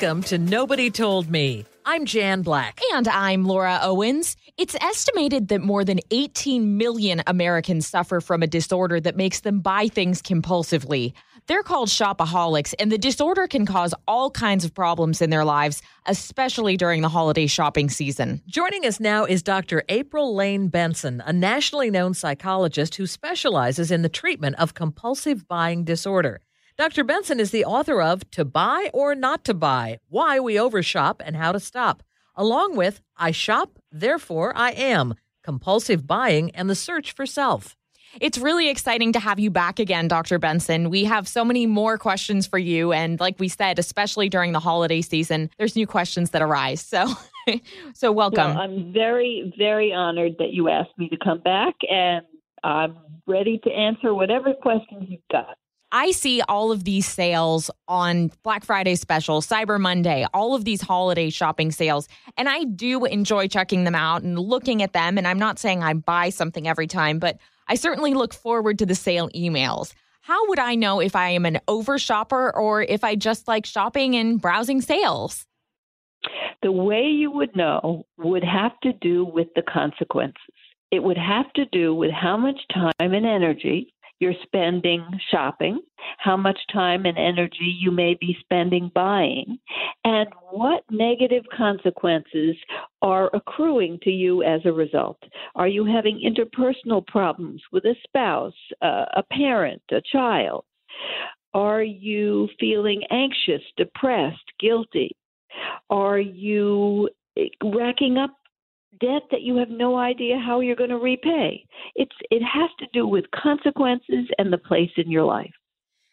Welcome to Nobody Told Me. I'm Jan Black. And I'm Laura Owens. It's estimated that more than 18 million Americans suffer from a disorder that makes them buy things compulsively. They're called shopaholics, and the disorder can cause all kinds of problems in their lives, especially during the holiday shopping season. Joining us now is Dr. April Lane Benson, a nationally known psychologist who specializes in the treatment of compulsive buying disorder. Dr. Benson is the author of To Buy or Not to Buy Why We Overshop and How to Stop, along with I Shop, Therefore I Am Compulsive Buying and the Search for Self. It's really exciting to have you back again, Dr. Benson. We have so many more questions for you. And like we said, especially during the holiday season, there's new questions that arise. So, so welcome. Well, I'm very, very honored that you asked me to come back, and I'm ready to answer whatever questions you've got. I see all of these sales on Black Friday special, Cyber Monday, all of these holiday shopping sales. And I do enjoy checking them out and looking at them. And I'm not saying I buy something every time, but I certainly look forward to the sale emails. How would I know if I am an over shopper or if I just like shopping and browsing sales? The way you would know would have to do with the consequences. It would have to do with how much time and energy you're spending shopping, how much time and energy you may be spending buying, and what negative consequences are accruing to you as a result. Are you having interpersonal problems with a spouse, uh, a parent, a child? Are you feeling anxious, depressed, guilty? Are you racking up debt that you have no idea how you're going to repay. It's it has to do with consequences and the place in your life.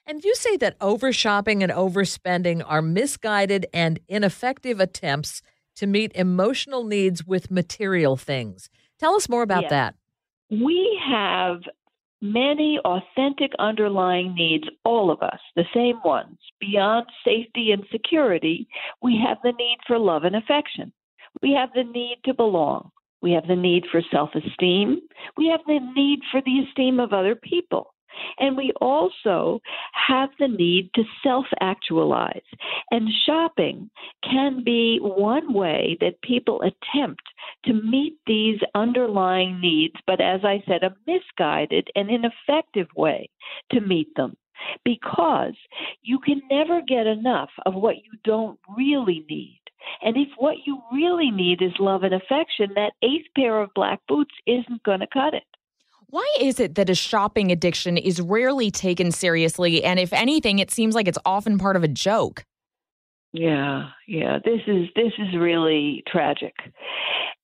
And you say that over shopping and overspending are misguided and ineffective attempts to meet emotional needs with material things. Tell us more about yes. that. We have many authentic underlying needs, all of us, the same ones. Beyond safety and security, we have the need for love and affection. We have the need to belong. We have the need for self esteem. We have the need for the esteem of other people. And we also have the need to self actualize. And shopping can be one way that people attempt to meet these underlying needs, but as I said, a misguided and ineffective way to meet them. Because you can never get enough of what you don't really need. And if what you really need is love and affection, that eighth pair of black boots isn't going to cut it. Why is it that a shopping addiction is rarely taken seriously? And if anything, it seems like it's often part of a joke. Yeah, yeah. This is this is really tragic.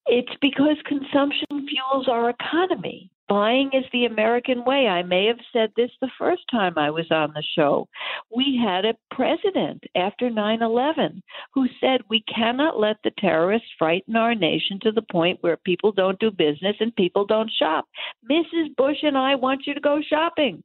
It's because consumption fuels our economy. Buying is the American way. I may have said this the first time I was on the show. We had a president after 9 11 who said we cannot let the terrorists frighten our nation to the point where people don't do business and people don't shop. Mrs. Bush and I want you to go shopping.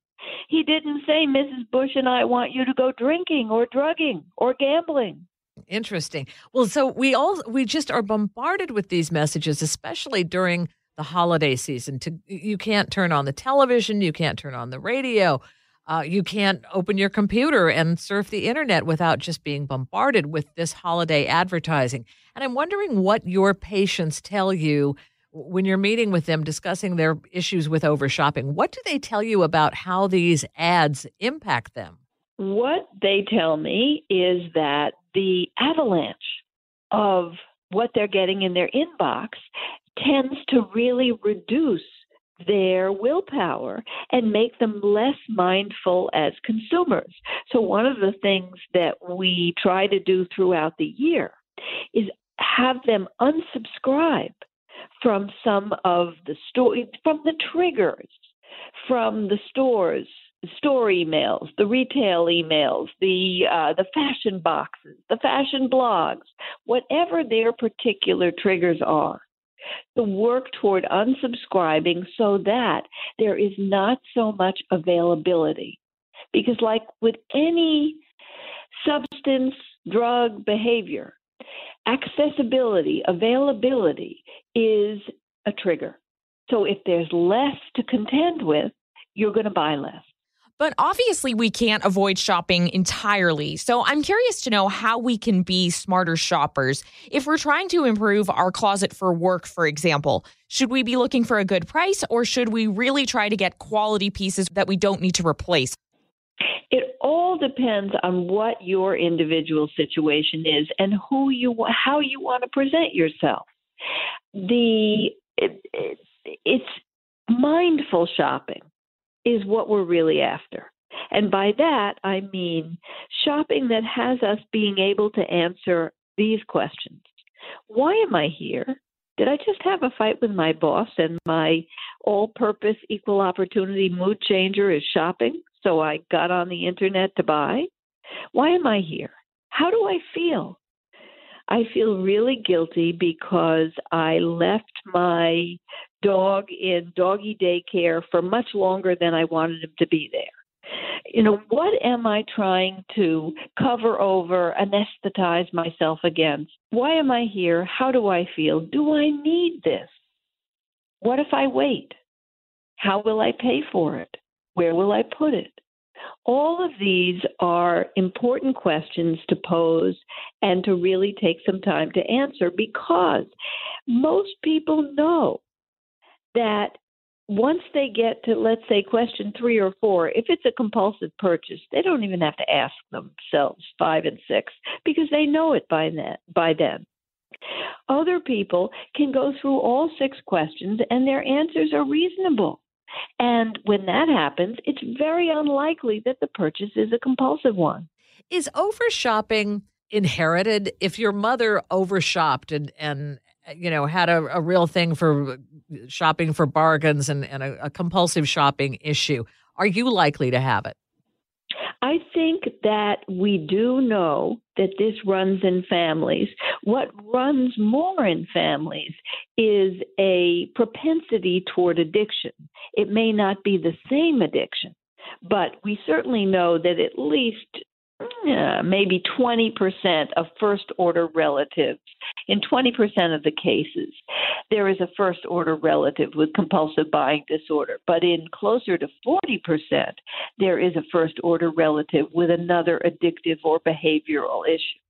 He didn't say, Mrs. Bush and I want you to go drinking or drugging or gambling. Interesting. Well, so we all we just are bombarded with these messages, especially during the holiday season. To you can't turn on the television, you can't turn on the radio, uh, you can't open your computer and surf the internet without just being bombarded with this holiday advertising. And I'm wondering what your patients tell you when you're meeting with them discussing their issues with over shopping. What do they tell you about how these ads impact them? What they tell me is that the avalanche of what they're getting in their inbox tends to really reduce their willpower and make them less mindful as consumers. So, one of the things that we try to do throughout the year is have them unsubscribe from some of the story from the triggers from the stores store emails the retail emails the uh, the fashion boxes the fashion blogs whatever their particular triggers are to work toward unsubscribing so that there is not so much availability because like with any substance drug behavior accessibility, availability is a trigger. So if there's less to contend with, you're going to buy less. But obviously, we can't avoid shopping entirely. So I'm curious to know how we can be smarter shoppers. If we're trying to improve our closet for work, for example, should we be looking for a good price or should we really try to get quality pieces that we don't need to replace? It all depends on what your individual situation is and who you how you want to present yourself. The it, it, it's mindful shopping is what we're really after. And by that, I mean shopping that has us being able to answer these questions Why am I here? Did I just have a fight with my boss and my all purpose equal opportunity mood changer is shopping? so I got on the internet to buy. Why am I here? How do I feel? I feel really guilty because I left my dog in doggy daycare for much longer than I wanted him to be there. You know, what am I trying to cover over, anesthetize myself against? Why am I here? How do I feel? Do I need this? What if I wait? How will I pay for it? Where will I put it? All of these are important questions to pose and to really take some time to answer because most people know that once they get to, let's say, question three or four, if it's a compulsive purchase, they don't even have to ask themselves five and six because they know it by then. By then. Other people can go through all six questions and their answers are reasonable. And when that happens, it's very unlikely that the purchase is a compulsive one. Is over shopping inherited? If your mother overshopped and, and you know, had a, a real thing for uh, shopping for bargains and, and a, a compulsive shopping issue, are you likely to have it? I think that we do know that this runs in families. What runs more in families is a propensity toward addiction. It may not be the same addiction, but we certainly know that at least maybe 20% of first order relatives. In 20% of the cases, there is a first order relative with compulsive buying disorder. But in closer to 40%, there is a first order relative with another addictive or behavioral issue.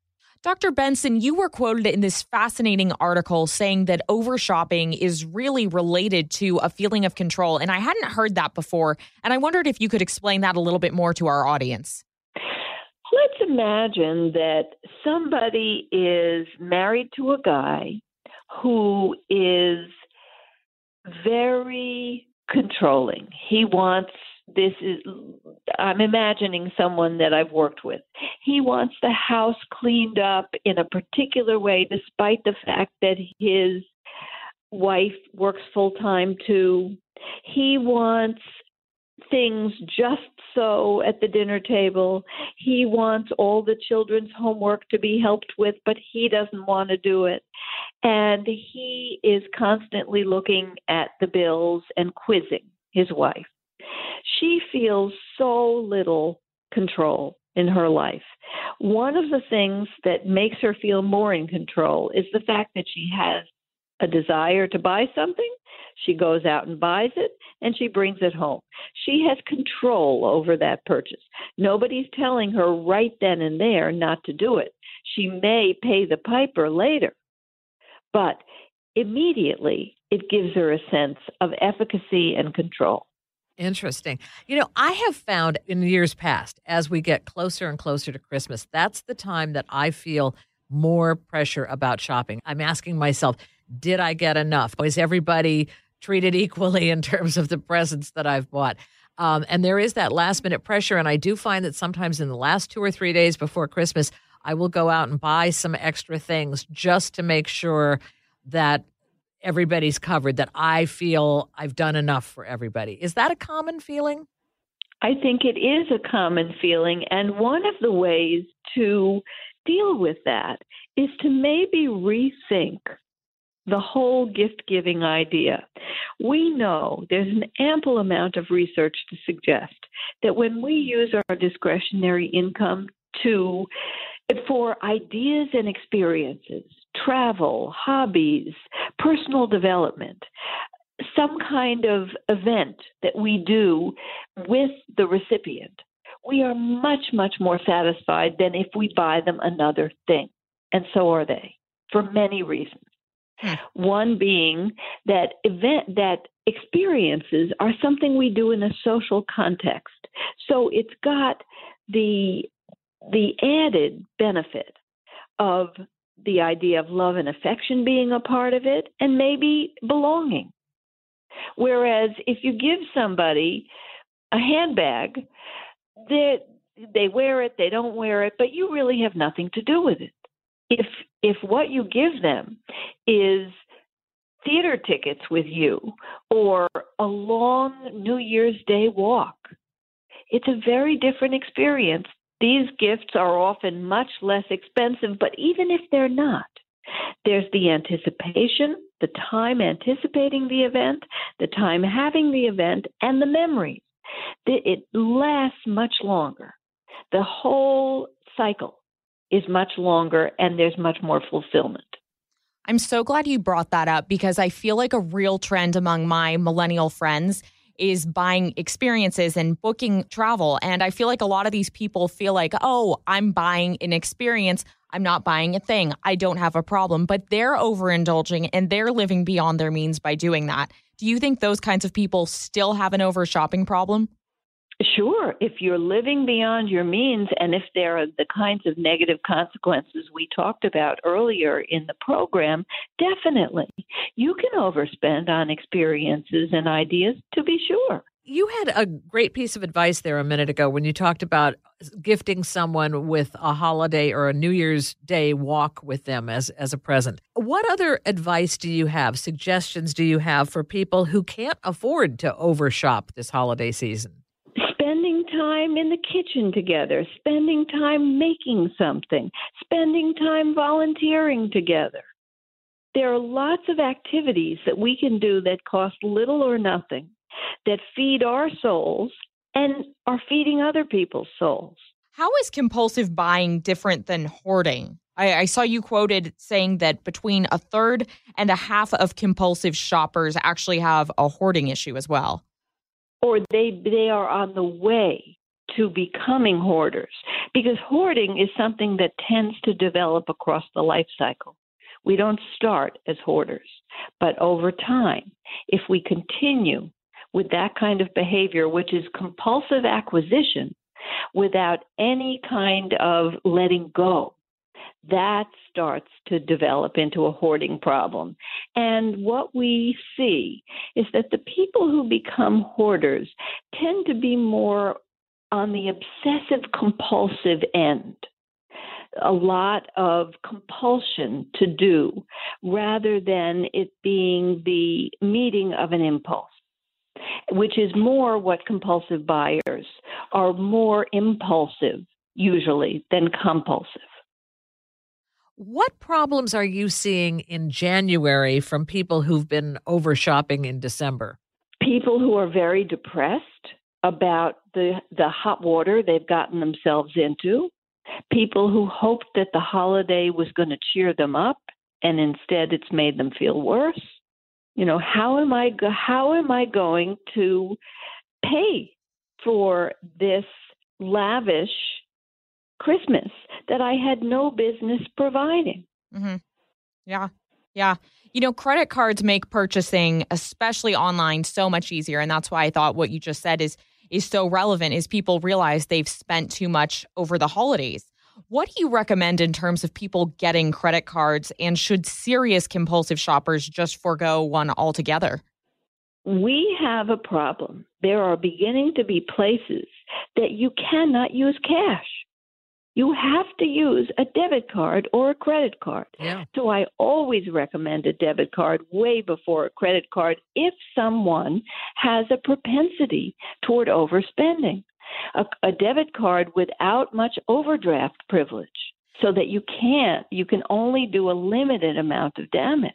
Dr. Benson, you were quoted in this fascinating article saying that overshopping is really related to a feeling of control. And I hadn't heard that before. And I wondered if you could explain that a little bit more to our audience. Let's imagine that somebody is married to a guy who is very controlling. He wants this is I'm imagining someone that I've worked with. He wants the house cleaned up in a particular way despite the fact that his wife works full time too. He wants things just so at the dinner table. He wants all the children's homework to be helped with, but he doesn't want to do it. And he is constantly looking at the bills and quizzing his wife. She feels so little control in her life. One of the things that makes her feel more in control is the fact that she has a desire to buy something, she goes out and buys it and she brings it home. She has control over that purchase. Nobody's telling her right then and there not to do it. She may pay the piper later, but immediately it gives her a sense of efficacy and control. Interesting. You know, I have found in years past, as we get closer and closer to Christmas, that's the time that I feel more pressure about shopping. I'm asking myself, did I get enough? Is everybody treated equally in terms of the presents that I've bought? Um, and there is that last minute pressure. And I do find that sometimes in the last two or three days before Christmas, I will go out and buy some extra things just to make sure that everybody's covered, that I feel I've done enough for everybody. Is that a common feeling? I think it is a common feeling. And one of the ways to deal with that is to maybe rethink the whole gift giving idea. We know there's an ample amount of research to suggest that when we use our discretionary income to for ideas and experiences, travel, hobbies, personal development, some kind of event that we do with the recipient, we are much, much more satisfied than if we buy them another thing. And so are they for many reasons. Hmm. One being that event that experiences are something we do in a social context. So it's got the the added benefit of the idea of love and affection being a part of it and maybe belonging. Whereas if you give somebody a handbag, they they wear it, they don't wear it, but you really have nothing to do with it. If if what you give them is theater tickets with you or a long New Year's Day walk, it's a very different experience. These gifts are often much less expensive, but even if they're not, there's the anticipation, the time anticipating the event, the time having the event, and the memories. It lasts much longer. The whole cycle is much longer and there's much more fulfillment. I'm so glad you brought that up because I feel like a real trend among my millennial friends is buying experiences and booking travel. And I feel like a lot of these people feel like, oh, I'm buying an experience. I'm not buying a thing. I don't have a problem. But they're overindulging and they're living beyond their means by doing that. Do you think those kinds of people still have an over shopping problem? Sure, if you're living beyond your means and if there are the kinds of negative consequences we talked about earlier in the program, definitely. You can overspend on experiences and ideas to be sure. You had a great piece of advice there a minute ago when you talked about gifting someone with a holiday or a New Year's Day walk with them as, as a present. What other advice do you have, suggestions do you have for people who can't afford to overshop this holiday season? Time in the kitchen together, spending time making something, spending time volunteering together. There are lots of activities that we can do that cost little or nothing, that feed our souls and are feeding other people's souls. How is compulsive buying different than hoarding? I, I, saw you quoted saying that between a third and a half of compulsive shoppers actually have a hoarding issue as well or they they are on the way to becoming hoarders because hoarding is something that tends to develop across the life cycle. We don't start as hoarders, but over time, if we continue with that kind of behavior, which is compulsive acquisition without any kind of letting go, that starts to develop into a hoarding problem. And what we see is that the people who become hoarders tend to be more on the obsessive compulsive end. A lot of compulsion to do rather than it being the meeting of an impulse, which is more what compulsive buyers are more impulsive usually than compulsive. What problems are you seeing in January from people who've been over shopping in December? People who are very depressed about the the hot water they've gotten themselves into. People who hoped that the holiday was going to cheer them up and instead it's made them feel worse. You know, how am I how am I going to pay for this lavish Christmas that I had no business providing. Mm-hmm. Yeah. Yeah. You know, credit cards make purchasing, especially online, so much easier. And that's why I thought what you just said is is so relevant is people realize they've spent too much over the holidays. What do you recommend in terms of people getting credit cards and should serious compulsive shoppers just forego one altogether? We have a problem. There are beginning to be places that you cannot use cash you have to use a debit card or a credit card. Yeah. So I always recommend a debit card way before a credit card if someone has a propensity toward overspending. A, a debit card without much overdraft privilege so that you can't, you can only do a limited amount of damage.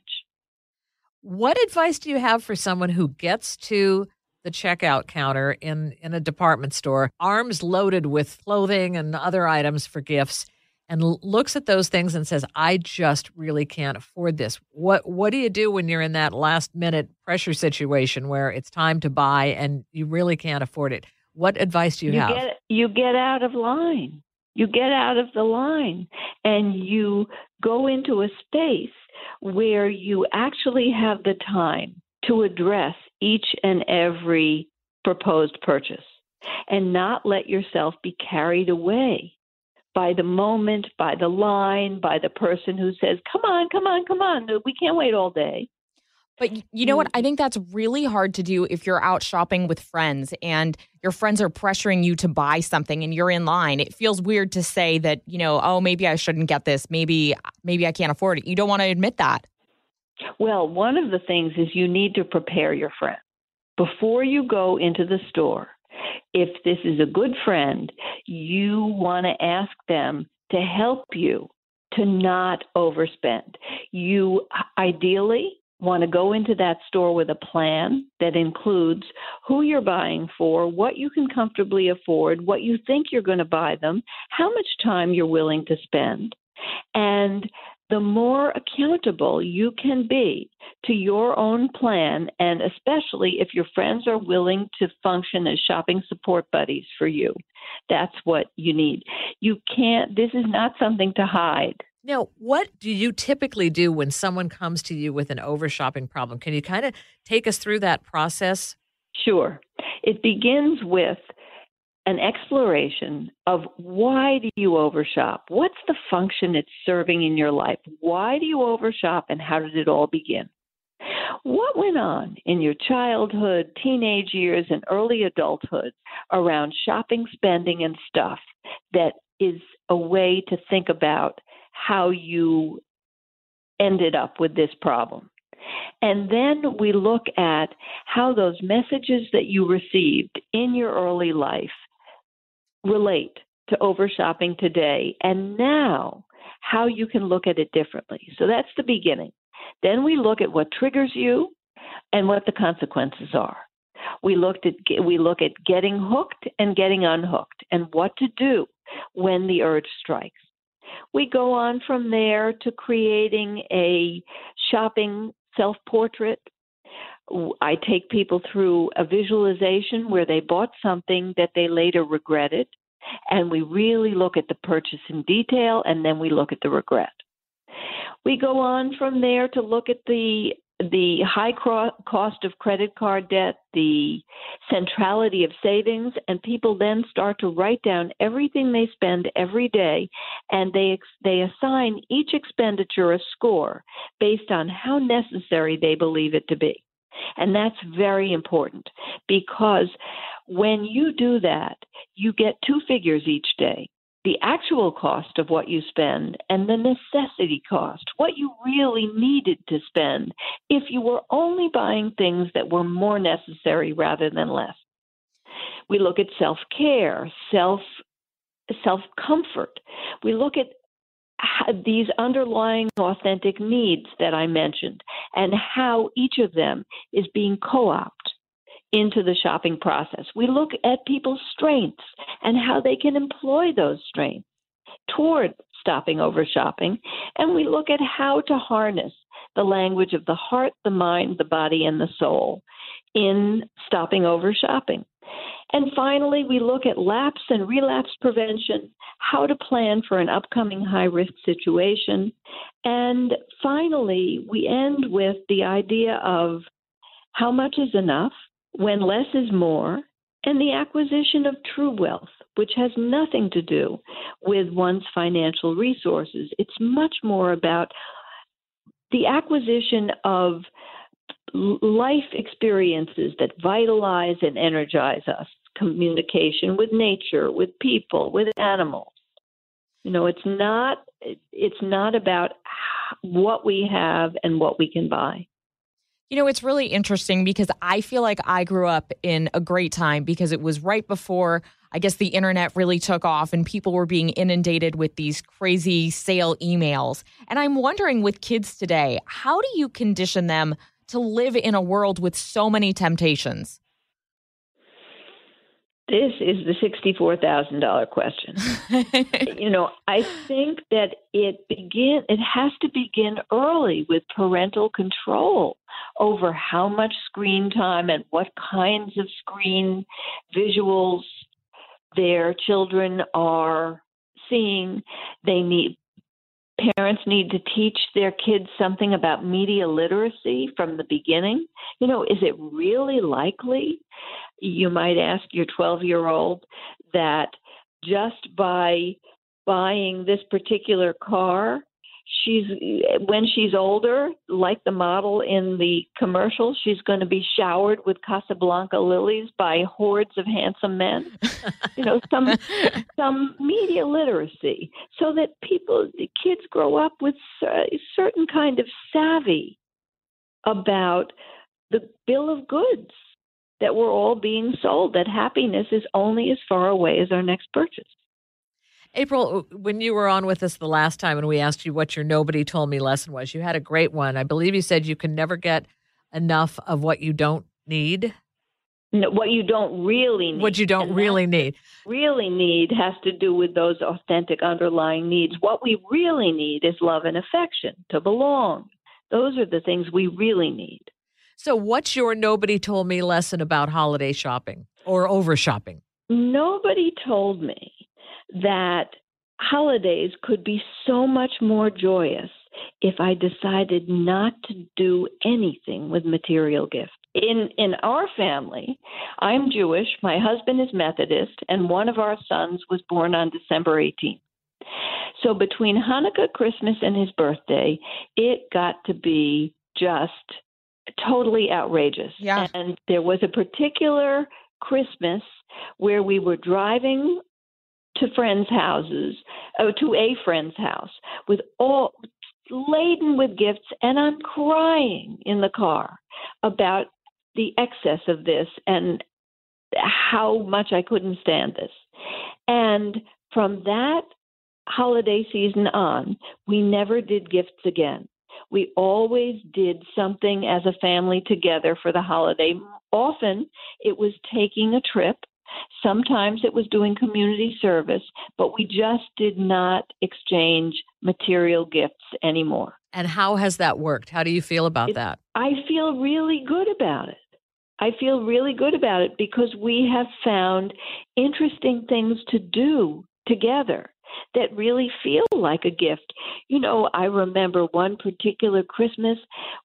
What advice do you have for someone who gets to the checkout counter in, in a department store, arms loaded with clothing and other items for gifts, and looks at those things and says, "I just really can't afford this." What What do you do when you're in that last minute pressure situation where it's time to buy and you really can't afford it? What advice do you, you have? Get, you get out of line. You get out of the line and you go into a space where you actually have the time to address each and every proposed purchase and not let yourself be carried away by the moment, by the line, by the person who says, Come on, come on, come on. We can't wait all day. But you know what? I think that's really hard to do if you're out shopping with friends and your friends are pressuring you to buy something and you're in line. It feels weird to say that, you know, oh, maybe I shouldn't get this. Maybe maybe I can't afford it. You don't want to admit that. Well, one of the things is you need to prepare your friend. Before you go into the store, if this is a good friend, you want to ask them to help you to not overspend. You ideally want to go into that store with a plan that includes who you're buying for, what you can comfortably afford, what you think you're going to buy them, how much time you're willing to spend. And the more accountable you can be to your own plan, and especially if your friends are willing to function as shopping support buddies for you, that's what you need. You can't, this is not something to hide. Now, what do you typically do when someone comes to you with an over shopping problem? Can you kind of take us through that process? Sure. It begins with an exploration of why do you overshop? What's the function it's serving in your life? Why do you overshop and how did it all begin? What went on in your childhood, teenage years, and early adulthood around shopping, spending, and stuff that is a way to think about how you ended up with this problem. And then we look at how those messages that you received in your early life relate to over shopping today and now how you can look at it differently. So that's the beginning. Then we look at what triggers you and what the consequences are. We looked at we look at getting hooked and getting unhooked and what to do when the urge strikes. We go on from there to creating a shopping self portrait. I take people through a visualization where they bought something that they later regretted, and we really look at the purchase in detail, and then we look at the regret. We go on from there to look at the the high cost of credit card debt, the centrality of savings, and people then start to write down everything they spend every day, and they they assign each expenditure a score based on how necessary they believe it to be. And that's very important because when you do that, you get two figures each day the actual cost of what you spend and the necessity cost, what you really needed to spend if you were only buying things that were more necessary rather than less. We look at self care, self self comfort. We look at these underlying authentic needs that I mentioned and how each of them is being co opted into the shopping process. We look at people's strengths and how they can employ those strengths toward stopping over shopping. And we look at how to harness the language of the heart, the mind, the body, and the soul in stopping over shopping. And finally, we look at lapse and relapse prevention, how to plan for an upcoming high risk situation. And finally, we end with the idea of how much is enough, when less is more, and the acquisition of true wealth, which has nothing to do with one's financial resources. It's much more about the acquisition of life experiences that vitalize and energize us, communication with nature, with people, with animals. You know, it's not it's not about what we have and what we can buy. You know, it's really interesting because I feel like I grew up in a great time because it was right before I guess the internet really took off and people were being inundated with these crazy sale emails. And I'm wondering with kids today, how do you condition them to live in a world with so many temptations? This is the $64,000 question. you know, I think that it begin it has to begin early with parental control over how much screen time and what kinds of screen visuals their children are seeing. They need parents need to teach their kids something about media literacy from the beginning. You know, is it really likely, you might ask your 12 year old, that just by buying this particular car, she's when she's older, like the model in the commercial, she's going to be showered with Casablanca lilies by hordes of handsome men. you know, some some media literacy, so that people, the kids, grow up with a certain kind of savvy about the bill of goods that we're all being sold. That happiness is only as far away as our next purchase. April, uh, when you were on with us the last time and we asked you what your nobody told me lesson was, you had a great one. I believe you said you can never get enough of what you don't need. No, what you don't really need. What you don't and really need. Really need has to do with those authentic underlying needs. What we really need is love and affection, to belong. Those are the things we really need. So, what's your nobody told me lesson about holiday shopping or over shopping? Nobody told me that holidays could be so much more joyous if I decided not to do anything with material gifts. In in our family, I'm Jewish, my husband is Methodist, and one of our sons was born on December 18th. So between Hanukkah, Christmas, and his birthday, it got to be just totally outrageous. Yeah. And there was a particular Christmas where we were driving to friends' houses, oh, to a friend's house with all laden with gifts, and I'm crying in the car about the excess of this and how much I couldn't stand this. And from that holiday season on, we never did gifts again. We always did something as a family together for the holiday. Often it was taking a trip Sometimes it was doing community service, but we just did not exchange material gifts anymore. And how has that worked? How do you feel about It- that? I feel really good about it. I feel really good about it because we have found interesting things to do together that really feel like a gift. You know, I remember one particular Christmas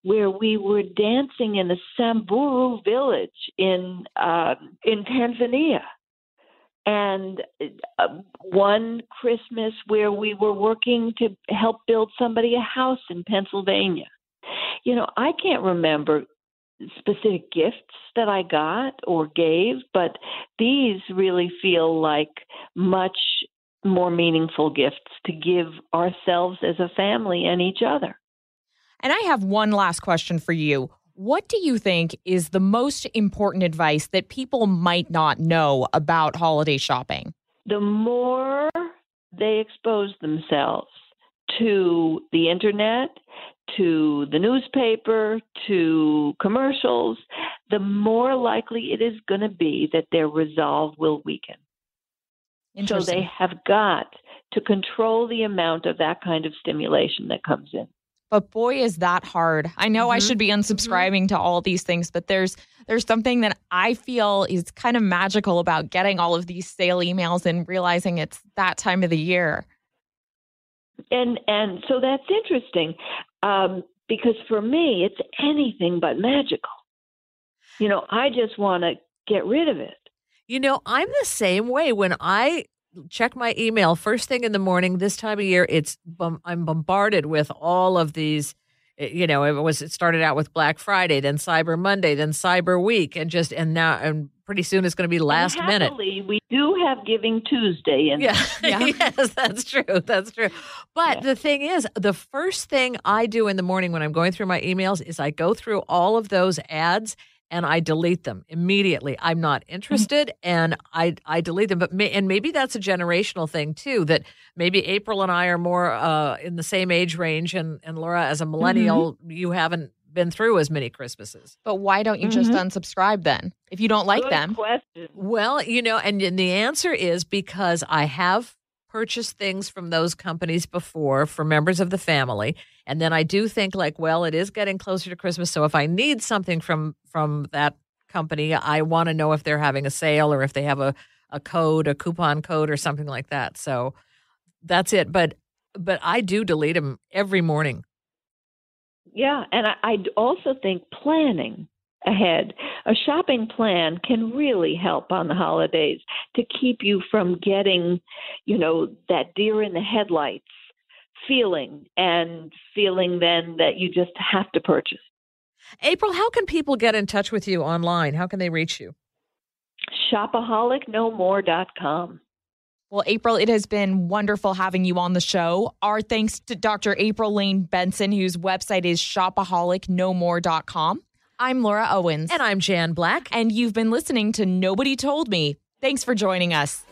where we were dancing in a Samburu village in uh, in Tanzania. And uh, one Christmas where we were working to help build somebody a house in Pennsylvania. You know, I can't remember specific gifts that I got or gave, but these really feel like much more meaningful gifts to give ourselves as a family and each other. And I have one last question for you. What do you think is the most important advice that people might not know about holiday shopping? The more they expose themselves to the internet, to the newspaper, to commercials, the more likely it is going to be that their resolve will weaken. So they have got to control the amount of that kind of stimulation that comes in. but boy is that hard. I know I Mhm. should be unsubscribing to all these things, but there's there's something that I feel is kind of magical about getting all of these sale emails and realizing it's that time of the year. And and so that's interesting um, because for me it's anything but magical. You know, I just want to get rid of it. You know, I'm the same way. When I check my email first thing in the morning, this time of year, it's I'm bombarded with all of these eh, you know, it was it started out with Black Friday, then Cyber Monday, then Cyber Week, and just and now and pretty soon it's going to be last and minute. we do have Giving Tuesday, and Yeah. Yeah. yes, that's true. That's true. But Yeah. the thing is, the first thing I do in the morning when I'm going through my emails is I go through all of those ads and I delete them immediately. I'm not mm. interested and I I delete them. But may, and maybe that's a generational thing too that maybe April and I are more uh, in the same age range and and Laura as a mm-hmm. millennial you haven't been through as many Christmases. But why don't you just mm-hmm. unsubscribe then if you don't like Good them? question. Well, you know, and, and the answer is because I have purchased things from those companies before for members of the family, and then I do think like, well, it is getting closer to Christmas, so if I need something from from that company, I want to know if they're having a sale or if they have a a code, a coupon code, or something like that. So that's it. But but I do delete them every morning. Yeah, and I, I also think planning ahead. A shopping plan can really help on the holidays to keep you from getting, you know, that deer in the headlights feeling and feeling then that you just have to purchase. April, how can people get in touch with you online? How can they reach you? Shopaholicnomore.com. Well, April, it has been wonderful having you on the show. Our thanks to Dr. April Lane Benson, whose website is shopaholicnomore.com. I'm Laura Owens. And I'm Jan Black. and you've been listening to Nobody Told Me. Thanks for joining us.